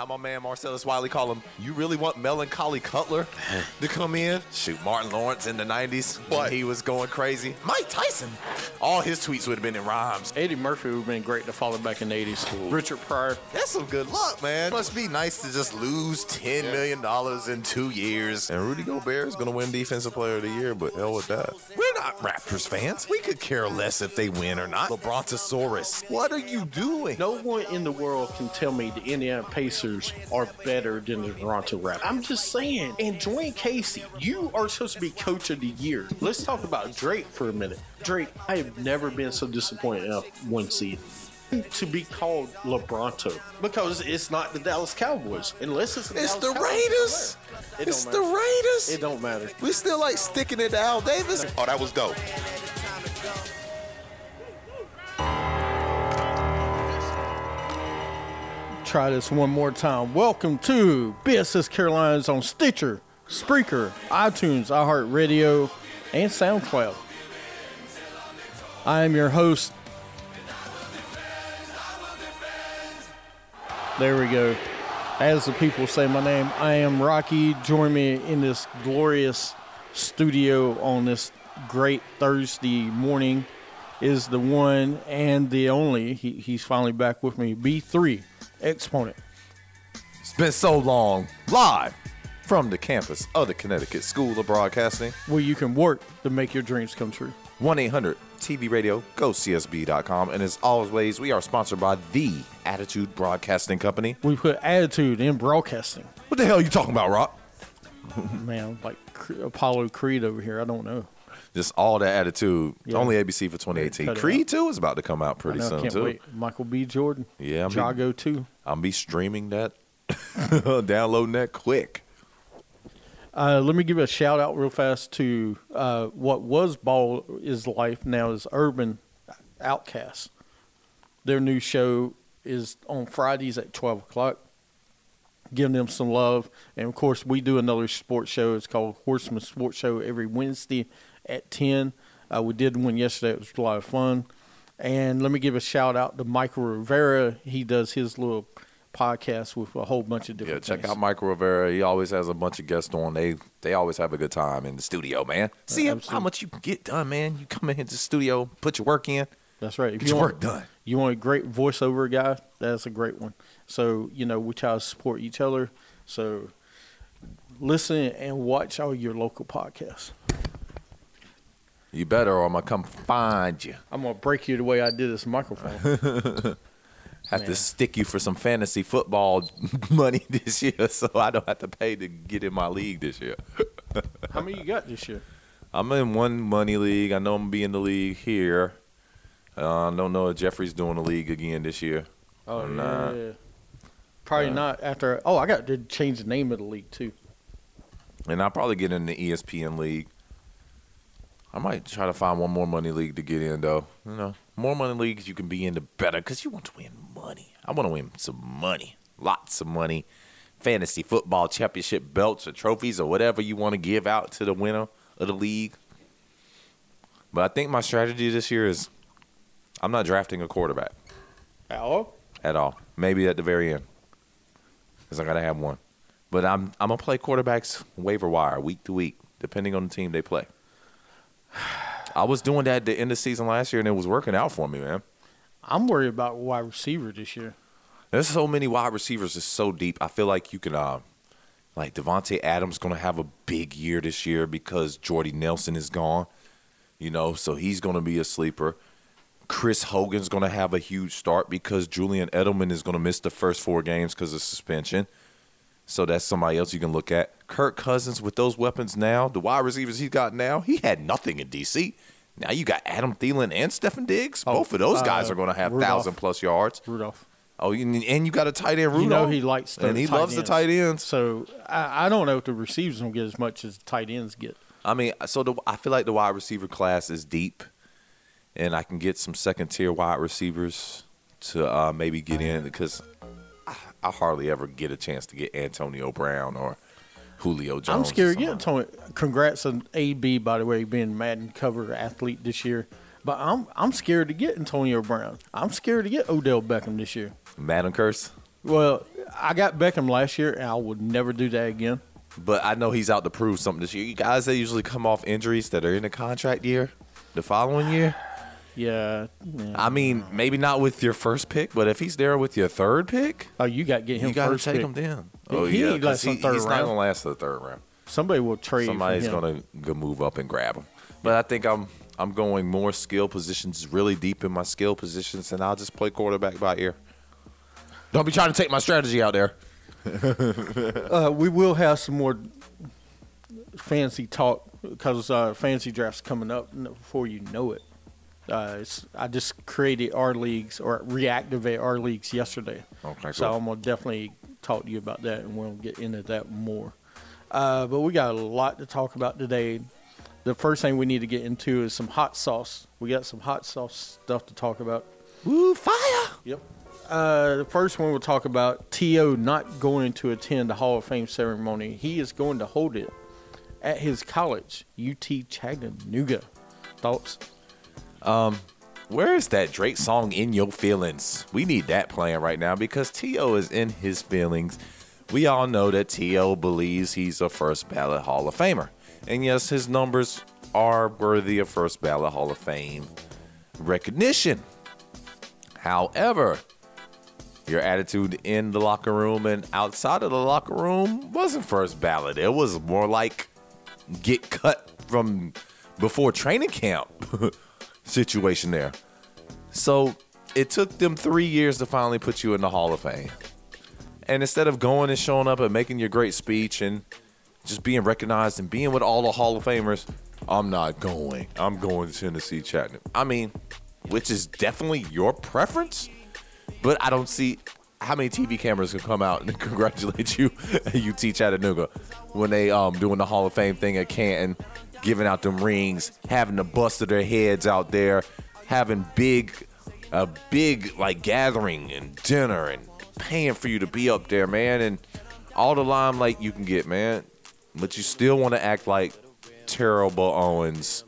How my man Marcellus Wiley call him, you really want Melancholy Cutler to come in? Shoot, Martin Lawrence in the 90s What? when he was going crazy. Mike Tyson. All his tweets would have been in rhymes. Eddie Murphy would have been great to follow back in the 80s. Richard Pryor. That's some good luck, man. Must be nice to just lose $10 million in two years. And Rudy Gobert is going to win Defensive Player of the Year, but hell with that. Not Raptors fans. We could care less if they win or not. LeBrontosaurus, what are you doing? No one in the world can tell me the Indiana Pacers are better than the Toronto Raptors. I'm just saying. And Dwane Casey, you are supposed to be coach of the year. Let's talk about Drake for a minute. Drake, I have never been so disappointed in a one seed. To be called LeBronto because it's not the Dallas Cowboys unless it's the It's Dallas the Cowboys. Raiders. It It's the matter. Raiders. It don't matter. We still like sticking it to Al Davis. Oh, that was dope. Try this one more time. Welcome to BSS Carolinas on Stitcher, Spreaker, iTunes, iHeartRadio, and SoundCloud. I am your host. There we go. As the people say my name, I am Rocky. Join me in this glorious studio on this great Thursday morning is the one and the only. He, he's finally back with me. B3 Exponent. It's been so long. Live from the campus of the Connecticut School of Broadcasting. where you can work to make your dreams come true. 1 800 TV Radio, go CSB.com. And as always, we are sponsored by the Attitude Broadcasting Company. We put attitude in broadcasting. What the hell are you talking about, Rock? Man, like Apollo Creed over here. I don't know. Just all that attitude. Yeah. Only ABC for 2018. Cut Creed out. 2 is about to come out pretty know, I soon, too. wait. Michael B. Jordan. Yeah, I'm be- Drago too. I'm be streaming that, downloading that quick. Uh, let me give a shout out real fast to uh, what was Ball is Life now is Urban Outcast. Their new show is on Fridays at twelve o'clock. Giving them some love, and of course we do another sports show. It's called Horseman Sports Show every Wednesday at ten. Uh, we did one yesterday. It was a lot of fun. And let me give a shout out to Michael Rivera. He does his little podcast with a whole bunch of different. Yeah, check things. out Mike Rivera. He always has a bunch of guests on. They they always have a good time in the studio, man. Uh, See how much you can get done, man. You come into the studio, put your work in, That's right. If get you your want- work done. You want a great voiceover guy? That's a great one. So, you know, we try to support each other. So, listen and watch all your local podcasts. You better, or I'm gonna come find you. I'm to break you the way I did this microphone. Have Man. to stick you for some fantasy football money this year, so I don't have to pay to get in my league this year. How many you got this year? I'm in one money league. I know I'm gonna be in the league here. Uh, I don't know if Jeffrey's doing the league again this year. Oh, I'm yeah. Probably Uh, not after. Oh, I got to change the name of the league, too. And I'll probably get in the ESPN league. I might try to find one more money league to get in, though. You know, more money leagues you can be in, the better, because you want to win money. I want to win some money, lots of money, fantasy football championship belts or trophies or whatever you want to give out to the winner of the league. But I think my strategy this year is I'm not drafting a quarterback Hello? at all. Maybe at the very end, because I gotta have one. But I'm I'm gonna play quarterbacks waiver wire week to week, depending on the team they play. I was doing that at the end of the season last year, and it was working out for me, man. I'm worried about wide receiver this year. There's so many wide receivers. It's so deep. I feel like you can, uh, like Davante Adams, gonna have a big year this year because Jordy Nelson is gone. You know, so he's gonna be a sleeper. Chris Hogan's gonna have a huge start because Julian Edelman is gonna miss the first four games because of suspension. So that's somebody else you can look at. Kirk Cousins with those weapons now, the wide receivers he's got now, he had nothing in DC. Now you got Adam Thielen and Stefon Diggs. Oh, Both of those guys uh, are going to have Rudolph. thousand plus yards. Rudolph. Oh, and you got a tight end, Rudolph. You know he likes the and he tight loves the ends. tight ends. So I, I don't know if the receivers don't get as much as the tight ends get. I mean, so the, I feel like the wide receiver class is deep, and I can get some second tier wide receivers to uh, maybe get in because I, I hardly ever get a chance to get Antonio Brown or Julio Jones. I'm scared to get. Tony. Congrats on AB, by the way, being Madden cover athlete this year. But I'm I'm scared to get Antonio Brown. I'm scared to get Odell Beckham this year. Madden curse. Well, I got Beckham last year, and I would never do that again. But I know he's out to prove something this year. You guys that usually come off injuries that are in the contract year, the following year. Yeah. yeah. I mean, maybe not with your first pick, but if he's there with your third pick, oh, you got to get him you got to first. take pick. him down. Oh he yeah, ain't 'cause last on third he's not round. gonna last the third round. Somebody will trade. Somebody's gonna go move up and grab him. But I think I'm I'm going more skill positions, really deep in my skill positions, and I'll just play quarterback by ear. Don't be trying to take my strategy out there. Uh, we will have some more fancy talk because uh, fancy draft's coming up before you know it. Uh, I just created our leagues or reactivate our leagues yesterday. Okay, So cool. I'm gonna definitely talk to you about that, and we'll get into that more. Uh, but we got a lot to talk about today. The first thing we need to get into is some hot sauce. We got some hot sauce stuff to talk about. Woo, fire! Yep. Uh, the first one we'll talk about T.O. not going to attend the Hall of Fame ceremony. He is going to hold it at his college, UT Chattanooga. Thoughts? Um, where is that Drake song "In Your Feelings"? We need that playing right now because T.O. is in his feelings. We all know that T.O. believes he's a first ballot Hall of Famer. And yes, his numbers are worthy of first ballot Hall of Fame recognition. However, your attitude in the locker room and outside of the locker room wasn't first ballot. It was more like get cut from before training camp situation there. So it took them three years to finally put you in the Hall of Fame. And instead of going and showing up and making your great speech and just being recognized and being with all the Hall of Famers, I'm not going. I'm going to Tennessee Chattanooga. I mean, which is definitely your preference, but I don't see how many TV cameras can come out and congratulate you at UT Chattanooga when they um doing the Hall of Fame thing at Canton, giving out them rings, having the bust of their heads out there, having big a big like gathering and dinner and paying for you to be up there, man, and all the limelight you can get, man. But you still want to act like terrible Owens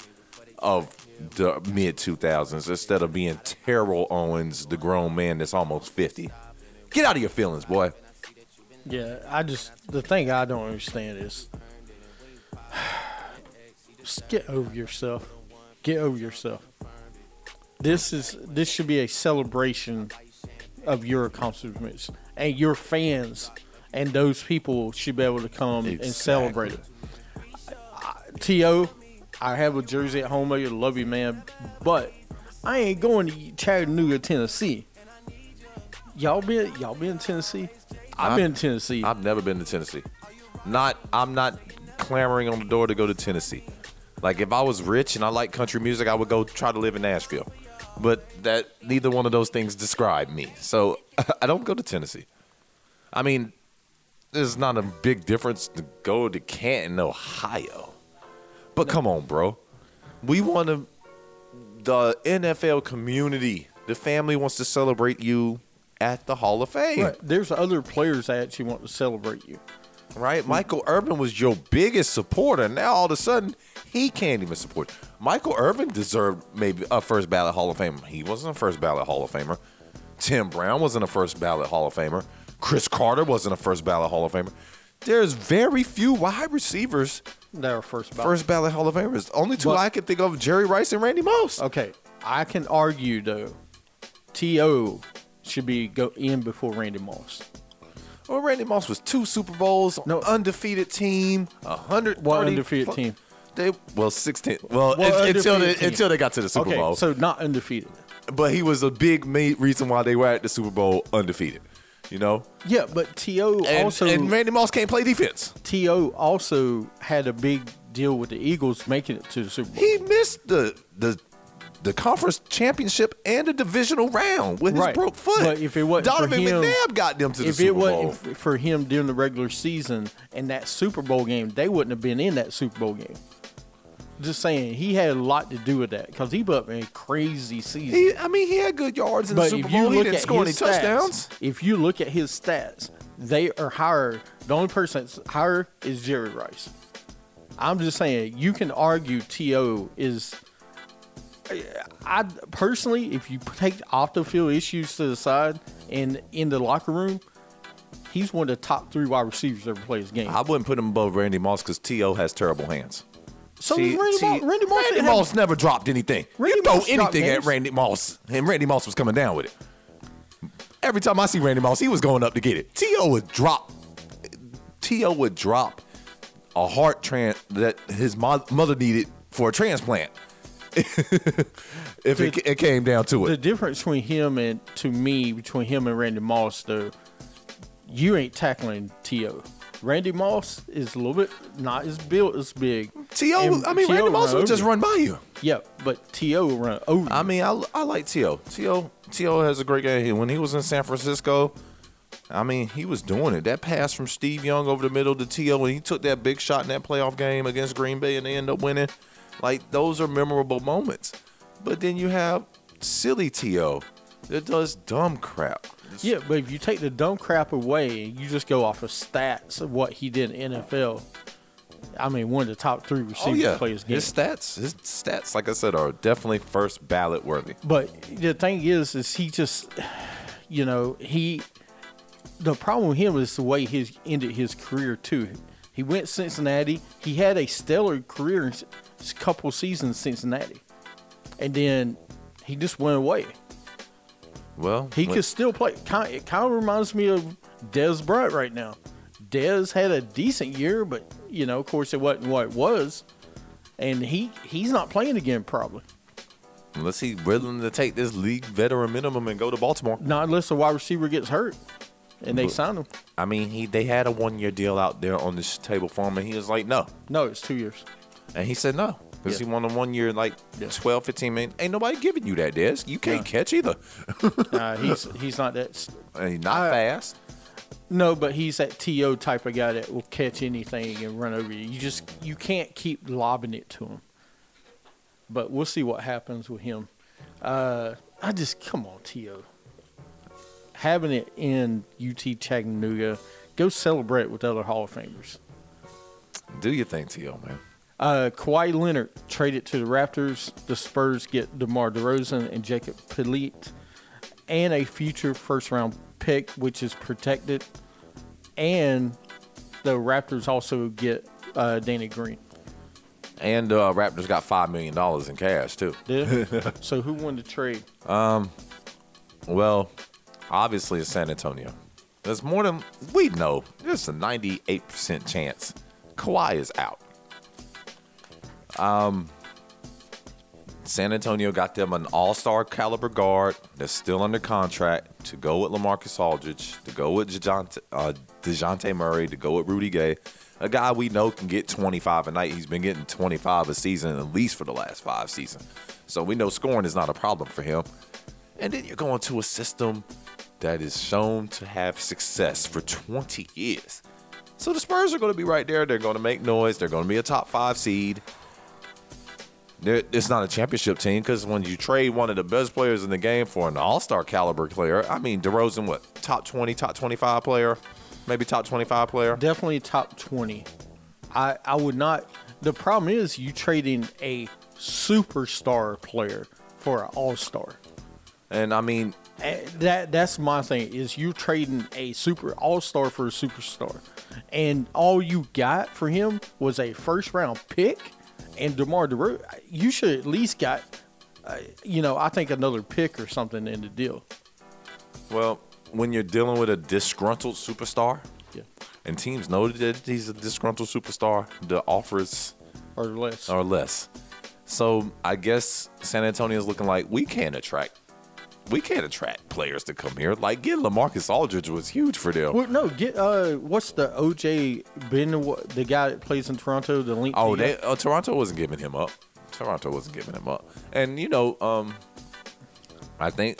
of the mid 2000s instead of being Terrell Owens, the grown man that's almost 50. Get out of your feelings, boy. Yeah, I just the thing I don't understand is just get over yourself. Get over yourself. This is this should be a celebration of your accomplishments and your fans and those people should be able to come and celebrate it. T.O. I have a jersey at home. I love you, man, but I ain't going to Chattanooga, Tennessee. Y'all been y'all been in Tennessee? I've I'm- been in Tennessee. I've never been to Tennessee. Not I'm not clamoring on the door to go to Tennessee. Like if I was rich and I like country music, I would go try to live in Nashville. But that neither one of those things describe me. So I don't go to Tennessee. I mean, there's not a big difference to go to Canton, Ohio. But come on, bro. We want to the NFL community, the family wants to celebrate you at the Hall of Fame. Right. There's other players that actually want to celebrate you. Right? Michael Irvin was your biggest supporter. Now all of a sudden he can't even support. Michael Irvin deserved maybe a first ballot Hall of Famer. He wasn't a first ballot Hall of Famer. Tim Brown wasn't a first ballot Hall of Famer. Cris Carter wasn't a first ballot Hall of Famer. There's very few wide receivers That are first ballot. first ballot Hall of Famers. Only two But- I can think of: Jerry Rice and Randy Moss. Okay, I can argue though. T.O. should be go in before Randy Moss. Well, Randy Moss was two Super Bowls, No. undefeated team, a hundred. What undefeated team? They well sixteen. Well, Well, un- until they, team. until they got to the Super okay, Bowl. so not undefeated. but he was a big ma- reason why they were at the Super Bowl undefeated. You know, Yeah, but T.O. and, also and Randy Moss can't play defense. T.O. also had a big deal with the Eagles making it to the Super Bowl. He missed the the the conference championship and the divisional round with his broke foot. But if it wasn't for Donovan him- McNabb got them to the if Super it wasn't for him during the regular season and that Super Bowl game, they wouldn't have been in that Super Bowl game. Just saying, he had a lot to do with that because he put up a crazy season. he, I mean, he had good yards in the Super Bowl. He didn't score any stats, touchdowns. if you look at his stats, they are higher. The only person that's higher is Jerry Rice. I'm just saying, you can argue T.O. is. I personally, if you take off the field issues to the side and in the locker room, he's one of the top three wide receivers ever played his game. I wouldn't put him above Randy Moss because T.O. has terrible hands. so T- Randy, T- Moss. Randy Moss, Randy Moss never dropped anything. Randy you throw Moss anything at. Randy Moss, and Randy Moss was coming down with it. Every time I see Randy Moss, he was going up to get it. T.O. would drop. T.O. would drop a heart tran that his mo- mother needed for a transplant. if it, it came down to it. the difference between him and to me between him and Randy Moss though, you ain't tackling T.O. Randy Moss is a little bit not as built as big. T.O. I mean. Randy Moss would just run by you. Yeah, but T.O. run over. I mean, I, I like T.O. T.O. T.O. has a great game. When he was in San Francisco, I mean, he was doing it. That pass from Steve Young over the middle to T.O. and he took that big shot in that playoff game against Green Bay and they end up winning. Like, those are memorable moments. But then you have silly T.O. that does dumb crap. Yeah, but if you take the dumb crap away, you just go off of stats of what he did in NFL. I mean, one of the top three receivers oh, yeah. players game. His stats, his stats, like I said, are definitely first ballot worthy. But the thing is, is he just, you know, he. The problem with him is the way he ended his career too. He went Cincinnati. He had a stellar career couple seasons in Cincinnati, and then he just went away. Well, He when- could still play. Kind, it kind of reminds me of Dez Bryant right now. Dez had a decent year, but you know, of course, it wasn't what it was, and he he's not playing again probably. unless he's willing to take this league veteran minimum and go to Baltimore. Not unless the wide receiver gets hurt, and they But- sign him. I mean, he they had a one year deal out there on this table for him, and he was like, no. No, it's two years. And he said no. Because Yeah. he won a one year, like Yeah. 12, 15 million. Ain't nobody giving you that, Dez. You can't No. catch either. Uh, he's he's not that. And he's not I- fast. No, but he's that to type of guy that will catch anything and run over you. You just you can't keep lobbing it to him. But we'll see what happens with him. Uh, I just come on, to having it in UT Chattanooga. Go celebrate with other Hall of Famers. Do your thing, T.O., man. Uh, Kawhi Leonard traded to the Raptors. The Spurs get DeMar DeRozan and Jakob Poeltl and a future first round pick, which is protected. And the Raptors also get uh, Danny Green. And uh, Raptors got $5 million in cash, too. Did- so who won the trade? Um, Well, obviously, it's San Antonio. There's more than we know. There's a 98% chance Kawhi is out. Um, San Antonio got them an all-star caliber guard that's still under contract to go with LaMarcus Aldridge, to go with Dejounte, uh, Dejounte Murray, to go with Rudy Gay, a guy we know can get 25 a night. He's been getting 25 a season at least for the last five seasons. So we know scoring is not a problem for him. And then you're going to a system that is shown to have success for 20 years. So the Spurs are going to be right there. They're going to make noise. They're going to be a top five seed. It's not a championship team because when you trade one of the best players in the game for an all star caliber player, I mean, DeRozan, what, top 20, top 25 player? Maybe top 25 player? Definitely top 20. I, I would not. The problem is you trading a superstar player for an all star. And I mean, that that's my thing is you trading a super all star for a superstar, and all you got for him was a first round pick and DeMar DeRozan. You should at least got, uh, you know, I think another pick or something in the deal. well, when you're dealing with a disgruntled superstar, Yeah, and teams know that he's a disgruntled superstar, the offers are less. or less. So I guess San Antonio is looking like we can't attract, we can't attract players to come here. Like getting LaMarcus Aldridge was huge for them. Well, no, get uh, what's the OJ Ben, the guy that plays in Toronto, the link. Oh, they uh, Toronto wasn't giving him up. Toronto wasn't giving him up, and you know, um, I think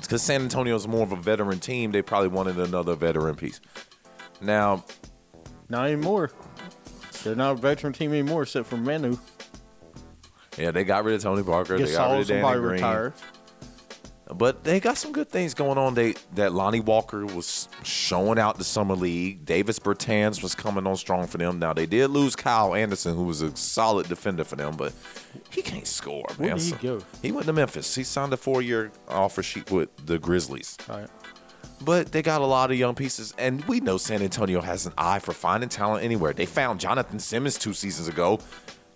because San Antonio is more of a veteran team, they probably wanted another veteran piece. Now, not anymore. They're not a veteran team anymore, except for Manu. yeah, they got rid of Tony Parker, they got rid of Danny Green. But they got some good things going on. They that Lonnie Walker was showing out the summer league. Davis Bertans was coming on strong for them. Now they did lose Kyle Anderson, who was a solid defender for them, but he can't score. Where man. did he So- go? He went to Memphis. He signed a four-year offer sheet with the Grizzlies. All right. but they got a lot of young pieces, and we know San Antonio has an eye for finding talent anywhere. They found Jonathan Simmons two seasons ago.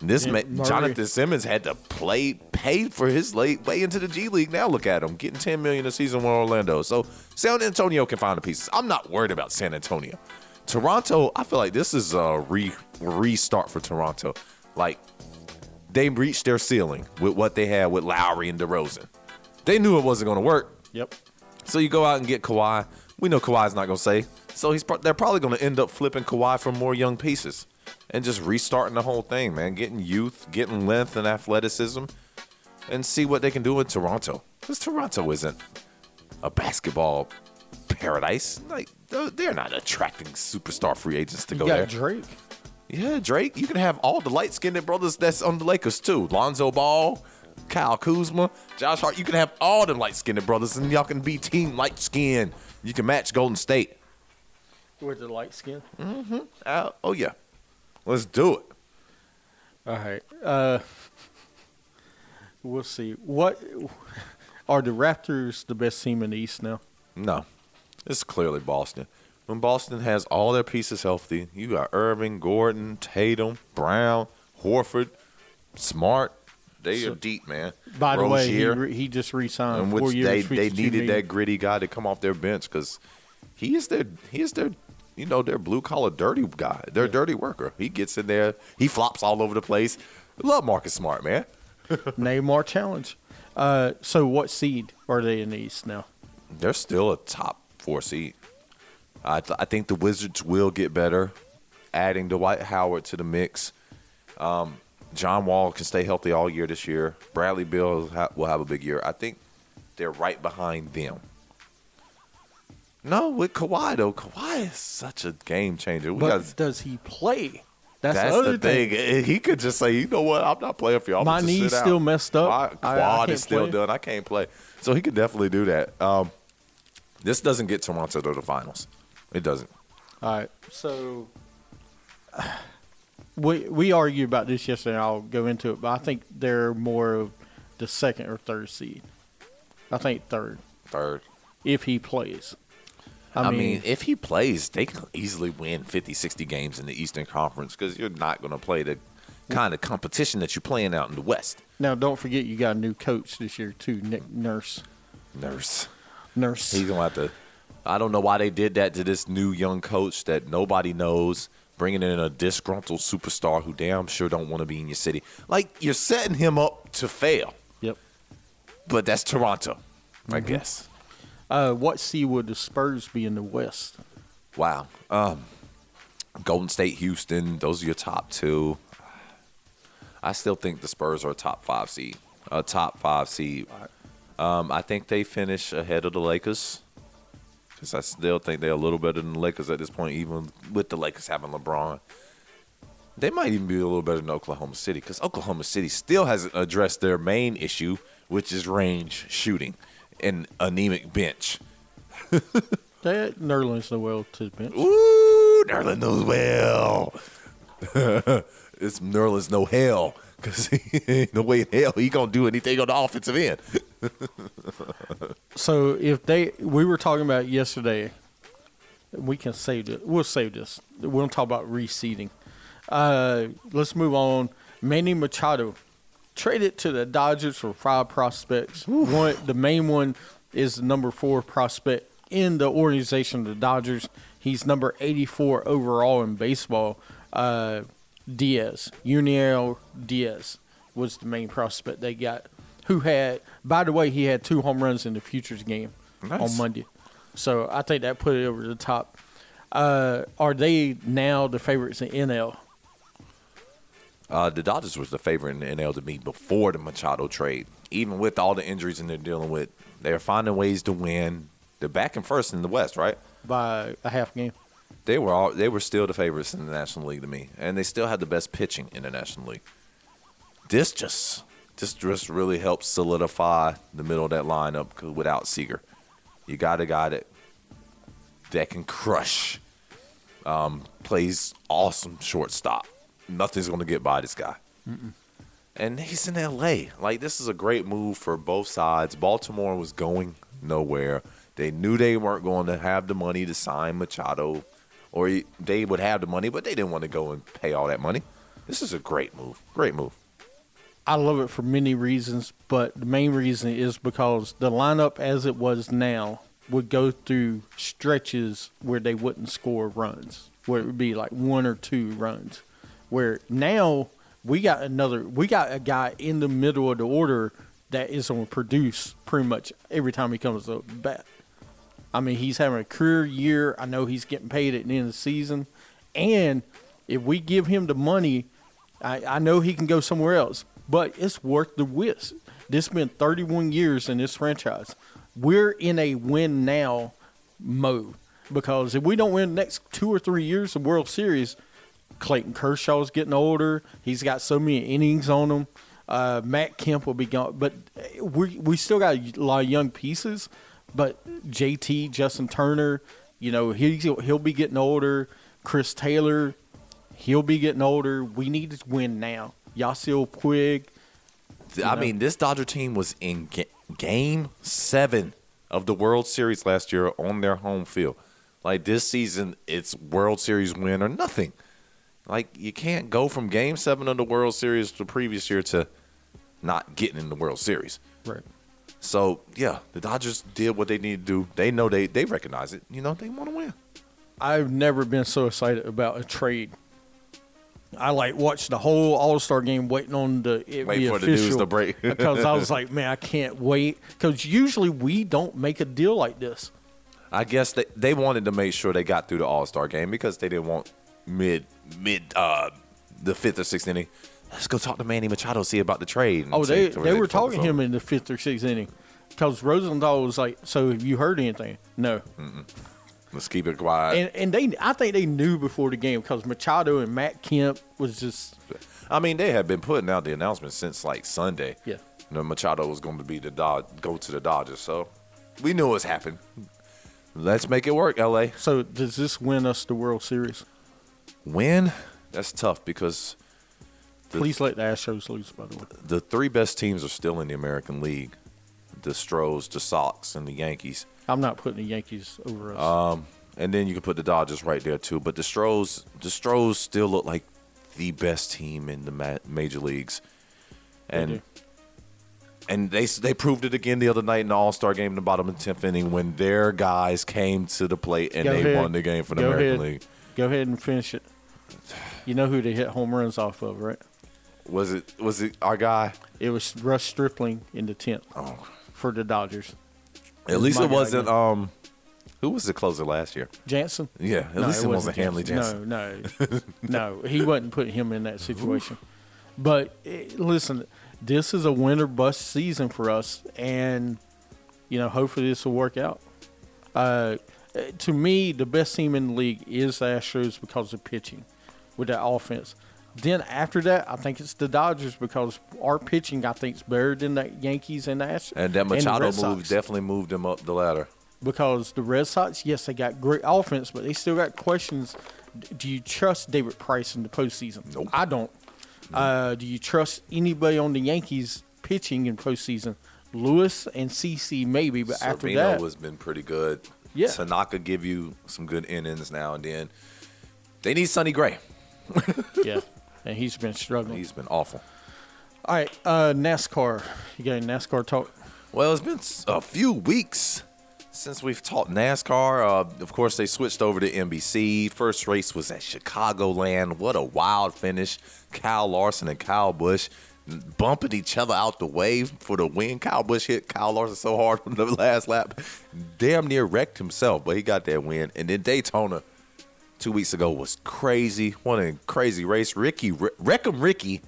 This Yeah, ma- Jonathan Simmons had to play, pay for his late way into the G League. Now look at him getting ten million a season with Orlando. So San Antonio can find the pieces. I'm not worried about San Antonio. Toronto, I feel like this is a re restart for Toronto. Like they reached their ceiling with what they had with Lowry and DeRozan. They knew it wasn't going to work. Yep. So you go out and get Kawhi. We know Kawhi's not going to say. So he's pro- they're probably going to end up flipping Kawhi for more young pieces and just restarting the whole thing, man. Getting youth, getting length and athleticism, and see what they can do in Toronto. Because Toronto isn't a basketball paradise. Like they're- they're not attracting superstar free agents to You go got there. Drake. Yeah, Drake. You can have all the light skinned brothers that's on the Lakers too. Lonzo Ball, Kyle Kuzma, Josh Hart. You can have all them light skinned brothers and y'all can be team light skinned. You can match Golden State. With the light skin. Uh, oh yeah. Let's do it. All right. Uh, we'll see. What are the Raptors the best team in the East now? No. It's clearly Boston. When Boston has all their pieces healthy, you got Irving, Gordon, Tatum, Brown, Horford, Smart. They So- are deep, man. By the way, he, he just re-signed in four which years. they, they needed million. that gritty guy to come off their bench because he is their he is their you know their blue collar dirty guy, their dirty worker. He gets in there, he flops all over the place. Love Marcus Smart, man. Neymar challenge. Uh, so what seed are they in the East now? They're still a top four seed. I th- I think the Wizards will get better, adding Dwight Howard to the mix. Um, John Wall can stay healthy all year this year. Bradley Beal ha- will have a big year. I think they're right behind them. No, with Kawhi though, Kawhi is such a game changer. We But got does he play? That's, that's the other the thing. He could just say, you know what, I'm not playing for y'all. My knee's sit out. still messed up. My I- I quad can't is still play." done. I can't play. So he could definitely do that. Um, this doesn't get Toronto to the finals. It doesn't. All right. So we we argued about this yesterday. I'll go into it, but I think they're more of the second or third seed. I think third Third. if he plays. I, I, mean, mean, if he plays, they can easily win 50, 60 games in the Eastern Conference because you're not going to play the kind of competition that you're playing out in the West. now don't forget you got a new coach this year too, Nick Nurse. Nurse. Nurse. He's going to have to. I don't know why they did that to this new young coach that nobody knows, bringing in a disgruntled superstar who damn sure don't want to be in your city. Like, you're setting him up to fail, yep. but that's Toronto, I mm-hmm. guess. Uh, what seed would the Spurs be in the West? Wow. Um, Golden State, Houston, those are your top two. I still think the Spurs are a top five seed. A top five seed. Um, I think they finish ahead of the Lakers. Because I still think they're a little better than the Lakers at this point, even with the Lakers having LeBron. They might even be a little better than Oklahoma City because Oklahoma City still hasn't addressed their main issue, which is range shooting and anemic bench. That Nerlens Noel to the bench. Ooh, Nerlens knows well. it's Nerlens no hell because no way in hell he gonna do anything on the offensive end. So if they, we were talking about yesterday, we can save it. We'll save this. We don't talk about reseeding. Uh, let's move on. Manny Machado traded to the Dodgers for five prospects. One, the main one is the number four prospect in the organization of the Dodgers. He's number 84 overall in baseball. Uh, Diaz, Yusniel Diaz was the main prospect they got. Who had, by the way, he had two home runs in the Futures game Nice. on Monday. So I think that put it over the top. Uh, are they now the favorites in NL? Uh, the Dodgers was the favorite in the NL to me before the Machado trade. Even with all the injuries and they're dealing with, they're finding ways to win. They're back in first in the West, right? by a half game. They were all they were still the favorites in the National League to me, and they still had the best pitching in the National League. This just this just really helps solidify the middle of that lineup without Seager. You got a guy that that can crush, um, plays awesome shortstop. Nothing's gonna get by this guy. And he's in LA. Like this is a great move for both sides. Baltimore was going nowhere. They knew they weren't going to have the money to sign Machado, or they would have the money, but they didn't want to go and pay all that money. This is a great move. Great move. I love it for many reasons, but the main reason is because the lineup as it was now would go through stretches where they wouldn't score runs, where it would be like one or two runs. Where now we got another, we got a guy in the middle of the order that is going to produce pretty much every time he comes to bat. I mean, he's having a career year. I know he's getting paid at the end of the season. And if we give him the money, I, I know he can go somewhere else, but it's worth the risk. This has been 31 years in this franchise. We're in a win now mode because if we don't win the next two or three years of World Series, Clayton Kershaw's getting older. He's got so many innings on him. Uh, Matt Kemp will be gone, but we we still got a lot of young pieces. But JT, Justin Turner, you know he he'll be getting older. Chris Taylor, he'll be getting older. We need to win now. Yasiel Puig, I know? mean, this Dodger team was in ga- game seven of the World Series last year on their home field. Like this season, it's World Series win or nothing. Like you can't go from game seven of the World Series the previous year to not getting in the World Series. right? So yeah, the Dodgers did what they need to do. They know they they recognize it. You know, they want to win. I've never been so excited about a trade. I like watched the whole All Star game waiting on the eh, it Waiting be for the news to break. because I was like, man, I can't wait. Because usually we don't make a deal like this. I guess they they wanted to make sure they got through the All Star game because they didn't want mid mid uh the fifth or sixth inning. Let's go talk to Manny Machado see about the trade. Oh, see they they were talking to him in the fifth or sixth inning because Rosenthal was like, "So have you heard anything?" No, Let's keep it quiet. and and they I think they knew before the game because Machado and Matt Kemp was just I mean, they had been putting out the announcement since like Sunday. Yeah. You know, Machado was going to be the Dod- go to the Dodgers, so we knew it was happening. Let's make it work, LA. so. Does this win us the World Series? Win? That's tough because The- Please let the Astros lose. By the way, the three best teams are still in the American League: the Stros, the Sox, and the Yankees. I'm not putting the Yankees over us. Um, and then you can put the Dodgers right there too. But the Stros, the Stros still look like the best team in the ma- major leagues, and do. and they they proved it again the other night in the All Star game in the bottom of the tenth inning when their guys came to the plate and Go they ahead. won the game for the Go American ahead. League. Go ahead and finish it. You know who they hit home runs off of, right? Was it was it our guy? It was Ross Stripling in the tenth Oh, for the Dodgers. at least my it guy, wasn't. yeah. Um, who was the closer last year? Jansen. Yeah, at least it, wasn't Kenley Jansen. No, no, no. He wasn't putting him in that situation. But eh, listen, this is a winter bust season for us, and you know, hopefully this will work out. Uh, eh, to me, the best team in the league is the Astros because of pitching with that offense. Then after that, I think it's the Dodgers because our pitching, I think, is better than the Yankees and the Astros. And that Machado Red move definitely moved them up the ladder. because the Red Sox, yes, they got great offense, but they still got questions. Do you trust David Price in the postseason? Nope. I don't. Uh, do you trust anybody on the Yankees pitching in postseason? Luis and CC maybe, but after that, has been pretty good. Yeah. Tanaka give you some good innings now and then. They need Sonny Gray. Yeah, and he's been struggling. He's been awful. All right, uh, NASCAR. You got any NASCAR talk? Well, it's been a few weeks since we've taught NASCAR. Uh, of course, they switched over to NBC. First race was at Chicagoland. What a wild finish! Kyle Larson and Kyle Busch bumping each other out the way for the win. Kyle Busch hit Kyle Larson so hard on the last lap, damn near wrecked himself, but he got that win. And then Daytona two weeks ago was crazy. What a crazy race. Ricky, Wreckham Ricky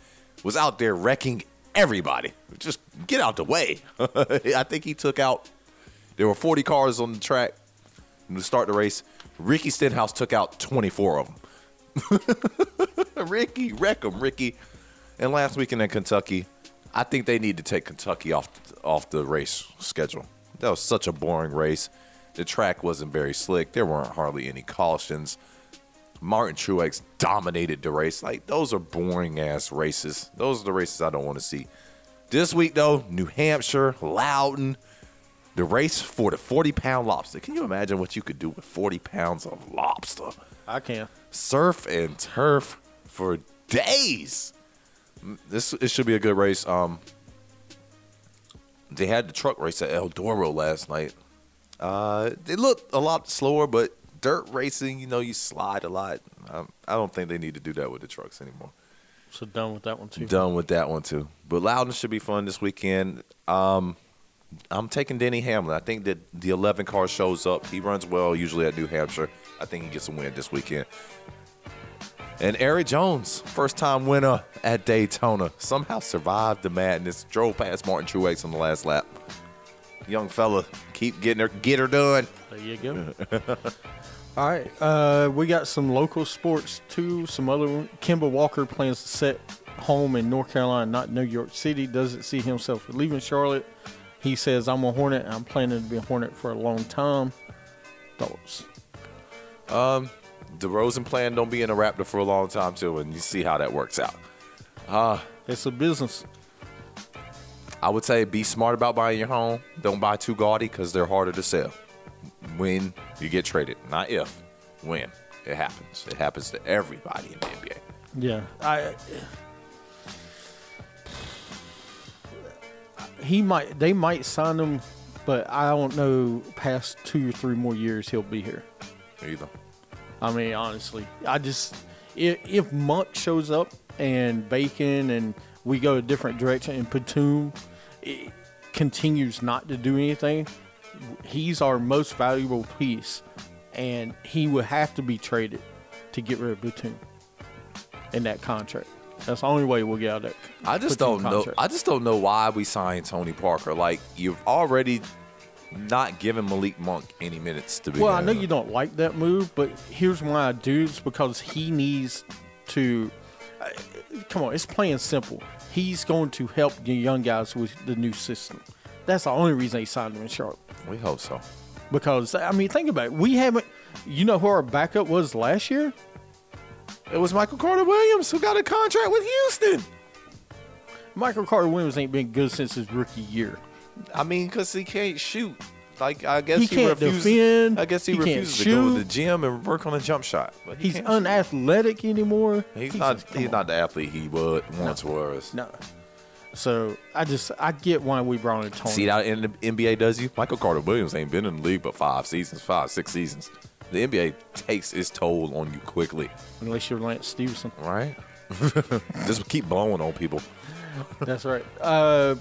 was out there wrecking everybody. Just get out the way. I think he took out, there were 40 cars on the track to start the race. Ricky Stenhouse took out 24 of them. Ricky, Wreckham Ricky. And last weekend in Kentucky, I think they need to take Kentucky off off the race schedule. That was such a boring race. The track wasn't very slick. There weren't hardly any cautions. Martin Truex dominated the race. Like those are boring ass races. Those are the races I don't want to see. This week though, New Hampshire, Loudon, The race for the 40 pound lobster. Can you imagine what you could do with 40 pounds of lobster? I can. Surf and turf for days. This it should be a good race. Um, they had the truck race at Eldora last night. Uh, it looked a lot slower, but dirt racing, you know, you slide a lot. Um, I don't think they need to do that with the trucks anymore. So done with that one too. Done with that one too. But Loudon should be fun this weekend. Um, I'm taking Denny Hamlin. I think that the 11 car shows up. He runs well usually at New Hampshire. I think he gets a win this weekend. And Erik Jones, first time winner at Daytona, somehow survived the madness. Drove past Martin Truex on the last lap. Young fella, keep getting her, get her done. There you go. All right, uh, we got some local sports too. Some other. Kemba Walker plans to set home in North Carolina, not New York City. Doesn't see himself leaving Charlotte. He says, "I'm a Hornet. I'm planning to be a Hornet for a long time." Thoughts? DeRozan plan don't be in a Raptor for a long time too, and you see how that works out. Ah, It's a business. I would say be smart about buying your home. Don't buy too gaudy because they're harder to sell. When you get traded, not if, when it happens. It happens to everybody in the NBA. Yeah, I. He might. They might sign him, but I don't know. Past two or three more years, he'll be here. Either. I mean, honestly, I just if, if Monk shows up and Bacon and we go a different direction and Batum it continues not to do anything, he's our most valuable piece, and he would have to be traded to get rid of Batum in that contract. That's the only way we'll get out of that. I just Batum don't know. I just don't know why we signed Tony Parker. Like you've already not given Malik Monk any minutes to be. Well, I know you don't like that move, but here's why I do. It's because he needs to. uh, Come on, it's plain and simple. He's going to help the young guys with the new system. That's the only reason they signed him in Charlotte. We hope so. Because I mean, think about it. We haven't. You know who our backup was last year? It was Michael Carter Williams who got a contract with Houston. Michael Carter Williams ain't been good since his rookie year. I mean, because he can't shoot. Like I guess He he, can't refuses. defend, I guess he, he refuses to go to the gym and work on a jump shot. But he He's unathletic anymore. shoot. He's not. He's on. not the athlete he would once was. No. So I just I get why we brought in Tony. See how in the NBA does you? Michael Carter Williams ain't been in the league but five seasons, five six seasons. The NBA takes its toll on you quickly, Unless you're Lance Stephenson. right? Just keep blowing on people. That's right. Uh,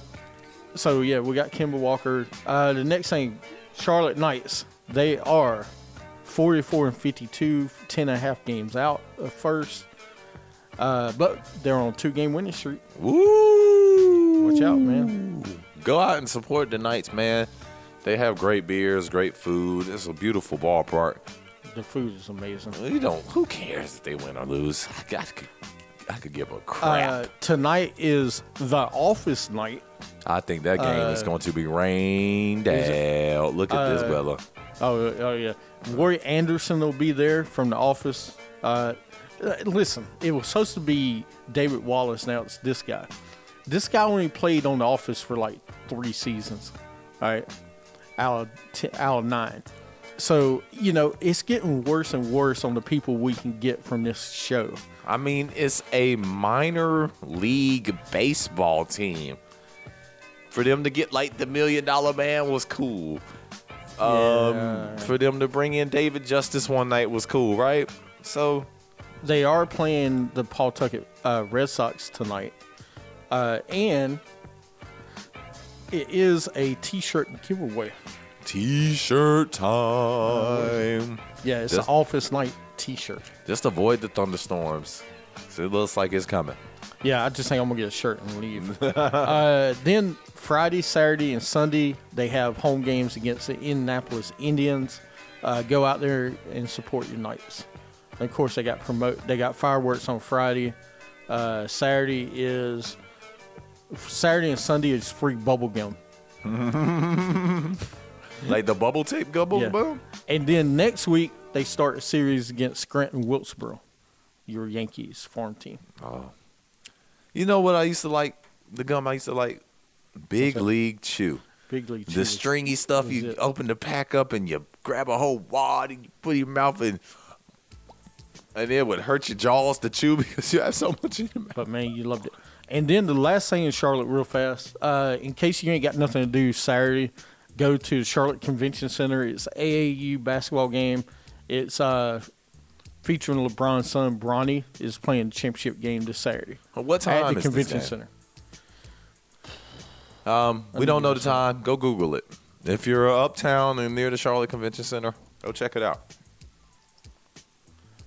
so yeah, we got Kemba Walker. Uh, the next thing, Charlotte Knights. They are 44 and 52, 10 and a half games out of first. Uh, but they're on a two game winning streak. Woo! Watch out, man. Go out and support the Knights, man. They have great beers, great food. It's a beautiful ballpark. The food is amazing. You don't. Who cares if they win or lose? I, got, I could give a crap. Uh, tonight is the office night. I think that game is uh, going to be rained out. Look at this, uh, Bella. Oh, oh yeah. Roy Anderson will be there from the office. Uh, uh, listen, it was supposed to be David Wallace. Now it's this guy. This guy only played on the office for like three seasons. All right, out of t- out of nine. So you know it's getting worse and worse on the people we can get from this show. I mean, it's a minor league baseball team. For them to get like the million dollar man was cool. Um, Yeah. For them to bring in David Justice one night was cool, right? So They are playing the Pawtucket uh, Red Sox tonight, uh, and it is a T-shirt giveaway. t-shirt time. Yeah, it's Just- an office night T-shirt. Just avoid the thunderstorms. It looks like it's coming. Yeah, I just think I'm gonna get a shirt and leave. uh, then Friday, Saturday, and Sunday they have home games against the Indianapolis Indians. Uh, go out there and support your Knights. And of course, they got promote. They got fireworks on Friday. Uh, Saturday is Saturday and Sunday is free bubble gum. Like the bubble tape gubble Yeah. boom. And then next week they start a series against Scranton Wilkesboro, your Yankees farm team. Oh. You know what I used to like? The gum I used to like? Big League Chew. Big league. the stringy stuff. You it. open the pack up and you grab a whole wad and you put your mouth in and it would hurt your jaws to chew because you have so much in your mouth. But man, you loved it. And then the last thing in Charlotte, real fast, uh, in case you ain't got nothing to do Saturday, go to the Charlotte Convention Center. It's AAU basketball game. It's uh, featuring LeBron's son Bronny is playing the championship game this Saturday What at the is convention this game? center. Um, we don't know the time. Go Google it. If you're uptown and near the Charlotte Convention Center, go check it out.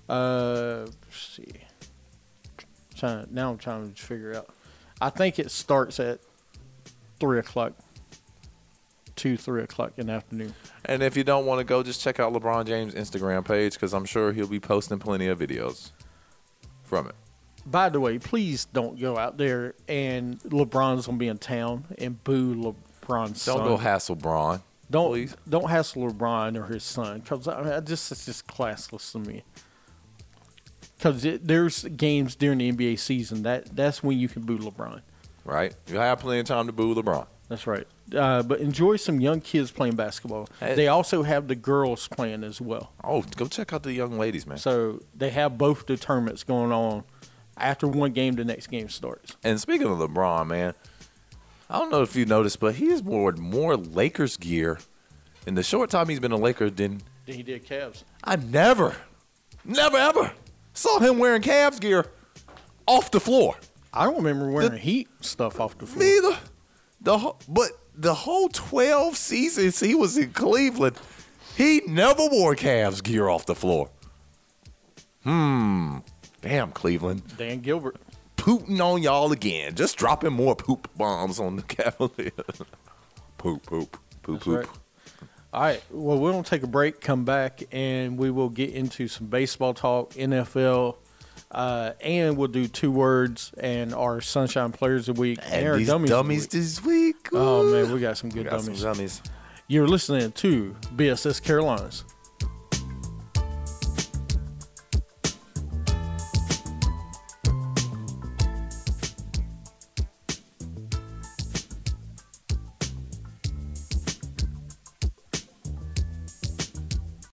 Uh, let's see. Trying, now I'm trying to figure out. I think it starts at three o'clock, two three o'clock in the afternoon. And if you don't want to go, just check out LeBron James' Instagram page because I'm sure he'll be posting plenty of videos from it. By the way, please don't go out there and LeBron's gonna be in town and boo LeBron's Don't son. go hassle Braun. don't please. don't hassle LeBron or his son because I, mean, I just it's just classless to me. Because there's games during the NBA season that that's when you can boo LeBron. Right? You have plenty of time to boo LeBron. That's right. Uh, but enjoy some young kids playing basketball. Hey. They also have the girls playing as well. Oh, go check out the young ladies, man. So they have both the tournaments going on. After one game, the next game starts. And speaking of LeBron, man, I don't know if you noticed, but he has worn more Lakers gear in the short time he's been a Laker than Then he did Cavs. I never, never ever saw him wearing Cavs gear off the floor. I don't remember wearing Heat stuff off the floor. Neither. The whole, but the whole twelve seasons he was in Cleveland, he never wore Cavs gear off the floor. Hmm. Damn, Cleveland. Dan Gilbert. Pooting on y'all again. Just dropping more poop bombs on the Cavaliers. poop, poop, poop, That's poop. right. All right. Well, we're going to take a break, come back, and we will get into some baseball talk, NFL, uh, and we'll do two words and our Sunshine Players of the Week And our these Dummies, dummies, Week. this week. Oh, man, we got some We good got some dummies. dummies. You're listening to BSS Carolinas.